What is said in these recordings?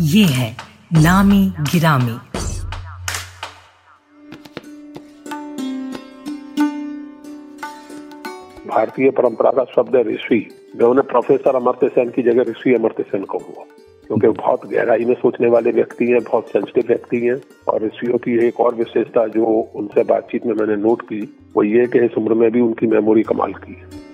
ये है नामी गिरामी। भारतीय परंपरा का शब्द है ऋषि। मैं उन्हें प्रोफेसर अमर्त्य सेन की जगह ऋषि अमर्त्य सेन कहूँगा क्योंकि बहुत गहराई में सोचने वाले व्यक्ति हैं, बहुत सेंसिटिव व्यक्ति हैं और ऋषियों की एक और विशेषता जो उनसे बातचीत में मैंने नोट की, वो ये कि इस उम्र में भी उनकी मेमोरी कमाल की है।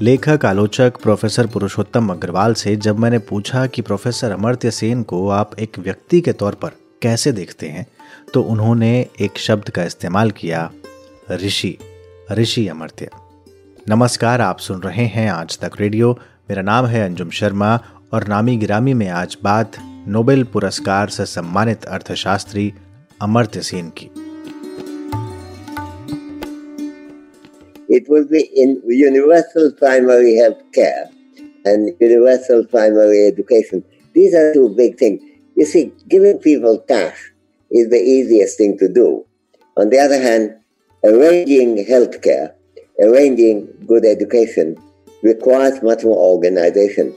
लेखक, आलोचक प्रोफेसर पुरुषोत्तम अग्रवाल से जब मैंने पूछा कि प्रोफेसर अमर्त्य सेन को आप एक व्यक्ति के तौर पर कैसे देखते हैं तो उन्होंने एक शब्द का इस्तेमाल किया, ऋषि ऋषि अमर्त्य। नमस्कार, आप सुन रहे हैं आज तक रेडियो। मेरा नाम है अंजुम शर्मा और नामी गिरामी में आज बात नोबेल पुरस्कार से सम्मानित अर्थशास्त्री अमर्त्य सेन की। it will be in universal primary health care and universal primary education. These are two big things. You see, giving people cash is the easiest thing to do. On the other hand, arranging health care, arranging good education requires much more organization.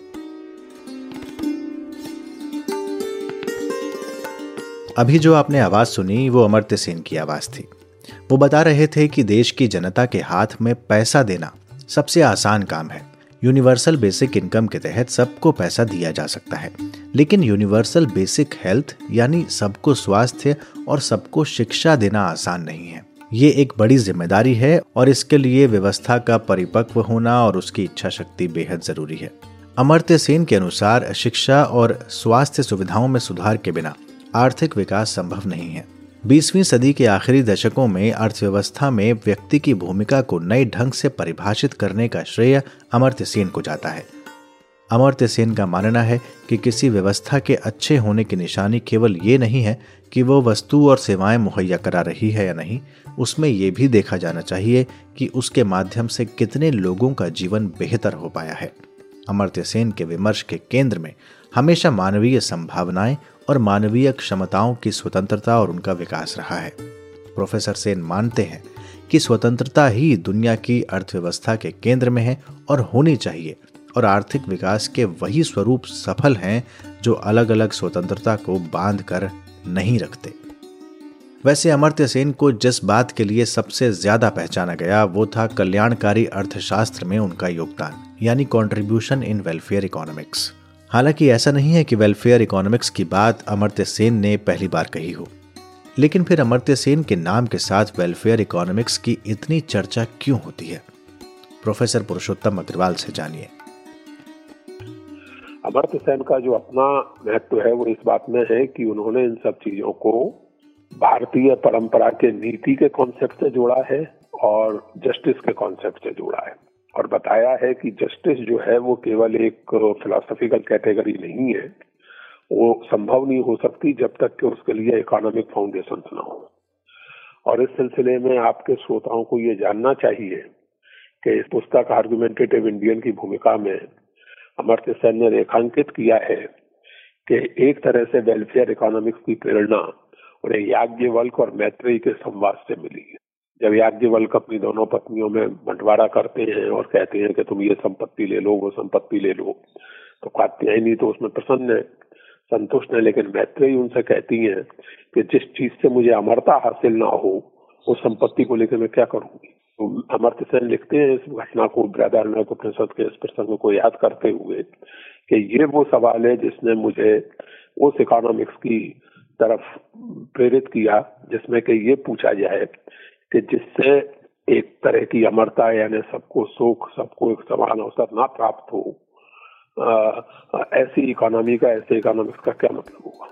अभी जो आपने आवाज सुनी वो अमर्त्य सेन की आवाज थी वो बता रहे थे कि देश की जनता के हाथ में पैसा देना सबसे आसान काम है। यूनिवर्सल बेसिक इनकम के तहत सबको पैसा दिया जा सकता है। लेकिन यूनिवर्सल बेसिक हेल्थ यानी सबको स्वास्थ्य और सबको शिक्षा देना आसान नहीं है। ये एक बड़ी ज़िम्मेदारी है और इसके लिए व्यवस्था का परिपक्व होना और उसकी इच्छा शक्ति बेहद ज़रूरी है। अमर्त्य सेन के अनुसार शिक्षा और स्वास्थ्य सुविधाओं में सुधार के बिना आर्थिक विकास संभव नहीं है। बीसवीं सदी के आखिरी दशकों में अर्थव्यवस्था में व्यक्ति की भूमिका को नए ढंग से परिभाषित करने का श्रेय अमर्त्य सेन को जाता है। अमर्त्य सेन का मानना है कि किसी व्यवस्था के अच्छे होने की निशानी केवल ये नहीं है कि वो वस्तु और सेवाएँ मुहैया करा रही है या नहीं। उसमें यह भी देखा जाना चाहिए कि उसके माध्यम से कितने लोगों का जीवन बेहतर हो पाया है। अमर्त्य सेन के विमर्श के केंद्र में हमेशा मानवीय संभावनाएँ और मानवीय क्षमताओं की स्वतंत्रता और उनका विकास रहा है। प्रोफेसर सेन मानते हैं कि स्वतंत्रता ही दुनिया की अर्थव्यवस्था के केंद्र में है और होनी चाहिए और आर्थिक विकास के वही स्वरूप सफल हैं जो अलग अलग स्वतंत्रता को बाँध कर नहीं रखते। वैसे अमर्त्य सेन को जिस बात के लिए सबसे ज़्यादा पहचाना गया, वो था कल्याणकारी अर्थशास्त्र में उनका योगदान, यानी कॉन्ट्रीब्यूशन इन वेलफेयर इकोनॉमिक्स हालाँकि ऐसा नहीं है कि वेलफेयर इकोनॉमिक्स की बात अमर्त्य सेन ने पहली बार कही हो। लेकिन फिर अमर्त्य सेन के नाम के साथ वेलफेयर इकोनॉमिक्स की इतनी चर्चा क्यों होती है? प्रोफेसर पुरुषोत्तम अग्रवाल से जानिए। अमर्त्य सेन का जो अपना महत्व है, वो इस बात में है कि उन्होंने इन सब चीज़ों को भारतीय परंपरा के नीति के कॉन्सेप्ट से जोड़ा है और जस्टिस के कॉन्सेप्ट से जोड़ा है। और बताया है कि जस्टिस जो है वो केवल एक फिलोसफिकल कैटेगरी नहीं है। वो संभव नहीं हो सकती जब तक कि उसके लिए इकोनॉमिक फाउंडेशन ना हो। और इस सिलसिले में आपके श्रोताओं को ये जानना चाहिए कि इस पुस्तक आर्गुमेंटेटिव इंडियन की भूमिका में अमर्त्य सेन ने रेखांकित किया है कि एक तरह से वेलफेयर इकोनॉमिक्स की प्रेरणा उन्हें याज्ञवल्क और मैत्रेयी के संवाद से मिली। है जब याज्ञवल्क अपनी दोनों पत्नियों में बंटवारा करते हैं और कहते हैं कि तुम ये संपत्ति ले लो, वो संपत्ति ले लो तो कात्यायनी तो उसमें प्रसन्न है, संतुष्ट है, लेकिन मैत्रेयी उनसे कहती हैं कि जिस चीज़ से मुझे अमरता हासिल ना हो, उस संपत्ति को लेकर मैं क्या करूँगी? तो अमर्त्य सेन लिखते हैं इस घटना को, बृहदारण्य उपनिषद के इस प्रसंग को याद करते हुए कि ये वो सवाल है जिसने मुझे उस इकोनॉमिक्स की तरफ़ प्रेरित किया, जिसमें कि ये पूछा जाए कि जिससे एक तरह की अमरता यानी सबको सुख, सबको एक समान अवसर ना प्राप्त हो। ऐसी इकोनॉमी का, ऐसे इकोनॉमिक्स का क्या मतलब होगा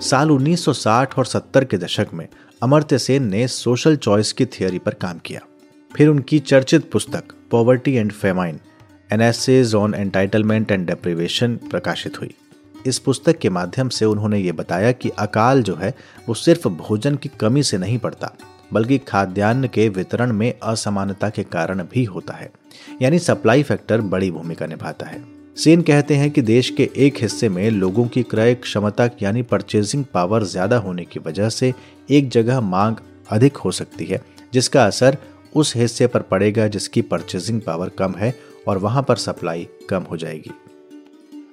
साल 1960 और 70 के दशक में अमर्त्य सेन ने सोशल चॉइस की थियोरी पर काम किया। फिर उनकी चर्चित पुस्तक poverty and famine an essay on entitlement and deprivation प्रकाशित हुई। इस पुस्तक के माध्यम से उन्होंने ये बताया कि अकाल जो है, वो सिर्फ़ भोजन की कमी से नहीं पड़ता, बल्कि खाद्यान्न के वितरण में असमानता के कारण भी होता है, यानी सप्लाई फैक्टर बड़ी भूमिका निभाता है। सेन कहते हैं कि देश के एक हिस्से में लोगों की क्रय क्षमता, यानी परचेजिंग पावर ज़्यादा होने की वजह से एक जगह मांग अधिक हो सकती है, जिसका असर उस हिस्से पर पड़ेगा जिसकी परचेजिंग पावर कम है और वहाँ पर सप्लाई कम हो जाएगी।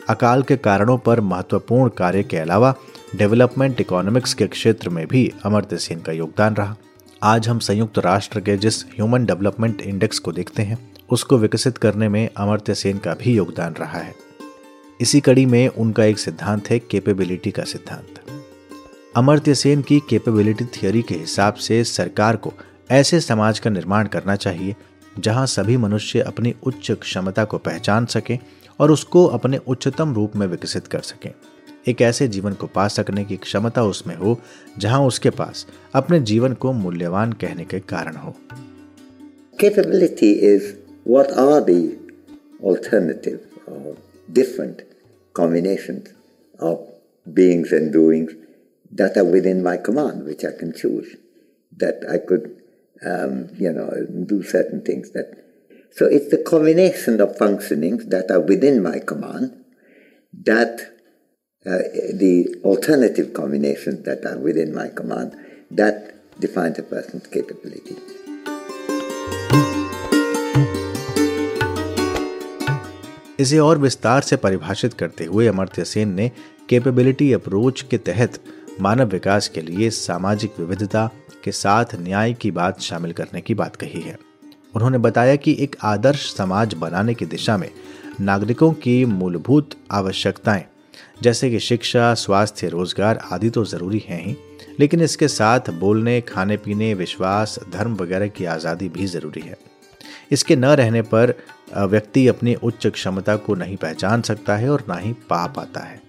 अकाल के कारणों पर महत्वपूर्ण कार्य के अलावा डेवलपमेंट इकोनॉमिक्स के क्षेत्र में भी अमर्त्य सेन का योगदान रहा। आज हम संयुक्त राष्ट्र के जिस ह्यूमन डेवलपमेंट इंडेक्स को देखते हैं, उसको विकसित करने में अमर्त्य सेन का भी योगदान रहा है। इसी कड़ी में उनका एक सिद्धांत है केपेबिलिटी का सिद्धांत। अमर्त्य सेन की केपेबिलिटी थियोरी के हिसाब से सरकार को ऐसे समाज का निर्माण करना चाहिए जहाँ सभी मनुष्य अपनी उच्च क्षमता को पहचान सकें और उसको अपने उच्चतम रूप में विकसित कर सकें। एक ऐसे जीवन को पा सकने की क्षमता उसमें हो, जहाँ उसके पास अपने जीवन को मूल्यवान कहने के कारण हो। Capability is what are the alternative different combination of beings and doings that are with um, you know, do certain things that So it's the combination of functionings that are within my command that uh, the alternative combinations that are within my command that defines a person's capability. इसे और विस्तार से परिभाषित करते हुए अमर्त्य सेन ने capability approach के तहत मानव विकास के लिए सामाजिक विविधता के साथ न्याय की बात शामिल करने की बात कही है। उन्होंने बताया कि एक आदर्श समाज बनाने की दिशा में नागरिकों की मूलभूत आवश्यकताएँ, जैसे कि शिक्षा, स्वास्थ्य, रोज़गार आदि तो ज़रूरी हैं ही, लेकिन इसके साथ बोलने खाने पीने विश्वास, धर्म वगैरह की आज़ादी भी ज़रूरी है। इसके न रहने पर व्यक्ति अपनी उच्च क्षमता को नहीं पहचान सकता है और ना ही पा पाता है।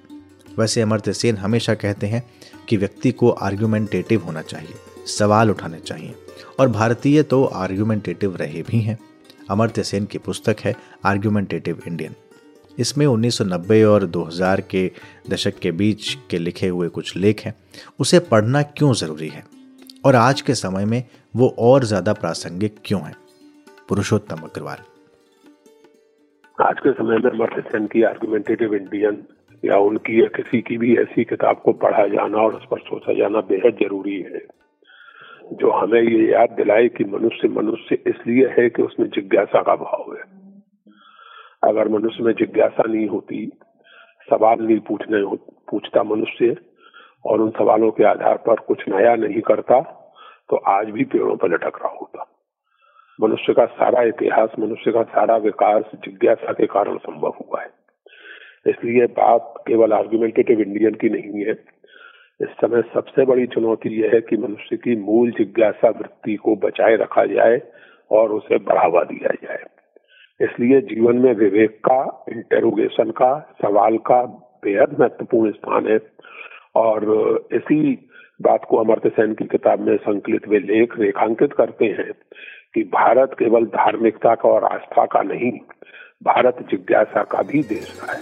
वैसे अमर्त्य सेन हमेशा कहते हैं कि व्यक्ति को आर्ग्यूमेंटेटिव होना चाहिए, सवाल उठाने चाहिए। और भारतीय तो आर्ग्यूमेंटेटिव रहे भी हैं। अमर्त्य सेन की पुस्तक है आर्ग्यूमेंटेटिव इंडियन इसमें 1990 और 2000 के दशक के बीच के लिखे हुए कुछ लेख हैं। उसे पढ़ना क्यों ज़रूरी है? और आज के समय में वो और ज़्यादा प्रासंगिक क्यों है? पुरुषोत्तम अग्रवाल। आज के समय में अमर्त्य सेन की आर्ग्यूमेंटेटिव इंडियन या उनकी या किसी की भी ऐसी किताब को पढ़ा जाना और उस पर सोचा जाना बेहद ज़रूरी है। जो हमें ये याद दिलाए कि मनुष्य मनुष्य इसलिए है कि उसमें जिज्ञासा का भाव है। अगर मनुष्य में जिज्ञासा नहीं होती, सवाल नहीं पूछने पूछता मनुष्य और उन सवालों के आधार पर कुछ नया नहीं करता तो आज भी पेड़ों पर लटक रहा होता। मनुष्य का सारा इतिहास, मनुष्य का सारा विकास जिज्ञासा के कारण संभव हुआ है। इसलिए बात केवल आर्ग्यूमेंटेटिव इंडियन की नहीं है। इस समय सबसे बड़ी चुनौती यह है कि मनुष्य की मूल जिज्ञासा वृत्ति को बचाए रखा जाए और उसे बढ़ावा दिया जाए। इसलिए जीवन में विवेक का इंटेरोगेशन का, सवाल का बेहद महत्वपूर्ण स्थान है। और इसी बात को अमर्त्य सेन की किताब में संकलित वे लेख रेखांकित करते हैं कि भारत केवल धार्मिकता का और आस्था का नहीं भारत जिज्ञासा का भी देश है।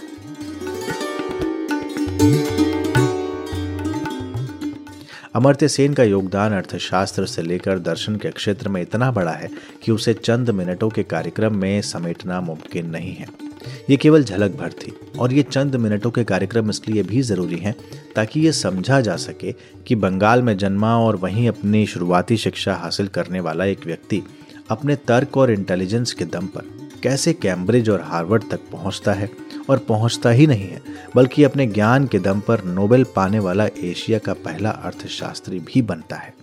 अमर्त्य सेन का योगदान अर्थशास्त्र से लेकर दर्शन के क्षेत्र में इतना बड़ा है कि उसे चंद मिनटों के कार्यक्रम में समेटना मुमकिन नहीं है। ये केवल झलक भर थी और ये चंद मिनटों के कार्यक्रम इसलिए भी ज़रूरी हैं ताकि ये समझा जा सके कि बंगाल में जन्मा और वहीं अपनी शुरुआती शिक्षा हासिल करने वाला एक व्यक्ति अपने तर्क और इंटेलिजेंस के दम पर कैसे कैम्ब्रिज और हार्वर्ड तक पहुँचता है और पहुँचता ही नहीं है, बल्कि अपने ज्ञान के दम पर नोबेल पाने वाला एशिया का पहला अर्थशास्त्री भी बनता है।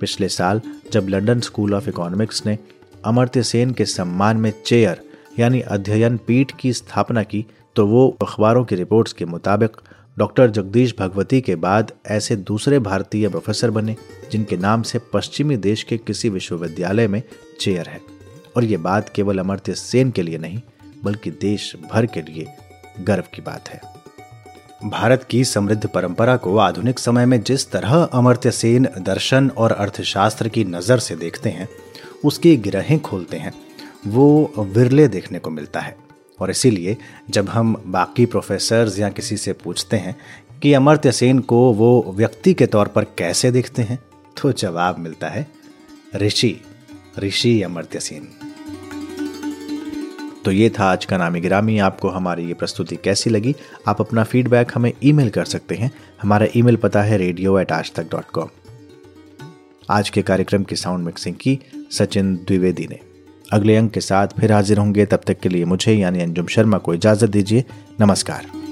पिछले साल, जब लंदन स्कूल ऑफ़ इकोनॉमिक्स ने अमर्त्य सेन के सम्मान में चेयर, यानी अध्ययन पीठ की स्थापना की तो वो अखबारों की रिपोर्ट्स के मुताबिक डॉक्टर जगदीश भगवती के बाद ऐसे दूसरे भारतीय प्रोफेसर बने, जिनके नाम से पश्चिमी देश के किसी विश्वविद्यालय में चेयर है। और ये बात केवल अमर्त्य सेन के लिए नहीं, बल्कि देश भर के लिए गर्व की बात है। भारत की समृद्ध परंपरा को आधुनिक समय में जिस तरह अमर्त्य सेन दर्शन और अर्थशास्त्र की नज़र से देखते हैं, उसकी गिरहें खोलते हैं, वो विरले देखने को मिलता है। और इसीलिए जब हम बाकी प्रोफेसर्स या किसी से पूछते हैं कि अमर्त्य सेन को वो व्यक्ति के तौर पर कैसे देखते हैं तो जवाब मिलता है, ऋषि ऋषि अमर्त्य सेन। तो ये था आज का नामी गिरामी। आपको हमारी ये प्रस्तुति कैसी लगी? आप अपना फीडबैक हमें ईमेल कर सकते हैं। हमारा ईमेल पता है रेडियो एट आज तक डॉट कॉम आज के कार्यक्रम की साउंड मिक्सिंग की सचिन द्विवेदी ने। अगले अंक के साथ फिर हाजिर होंगे। तब तक के लिए मुझे यानी अंजुम शर्मा को इजाज़त दीजिए। नमस्कार।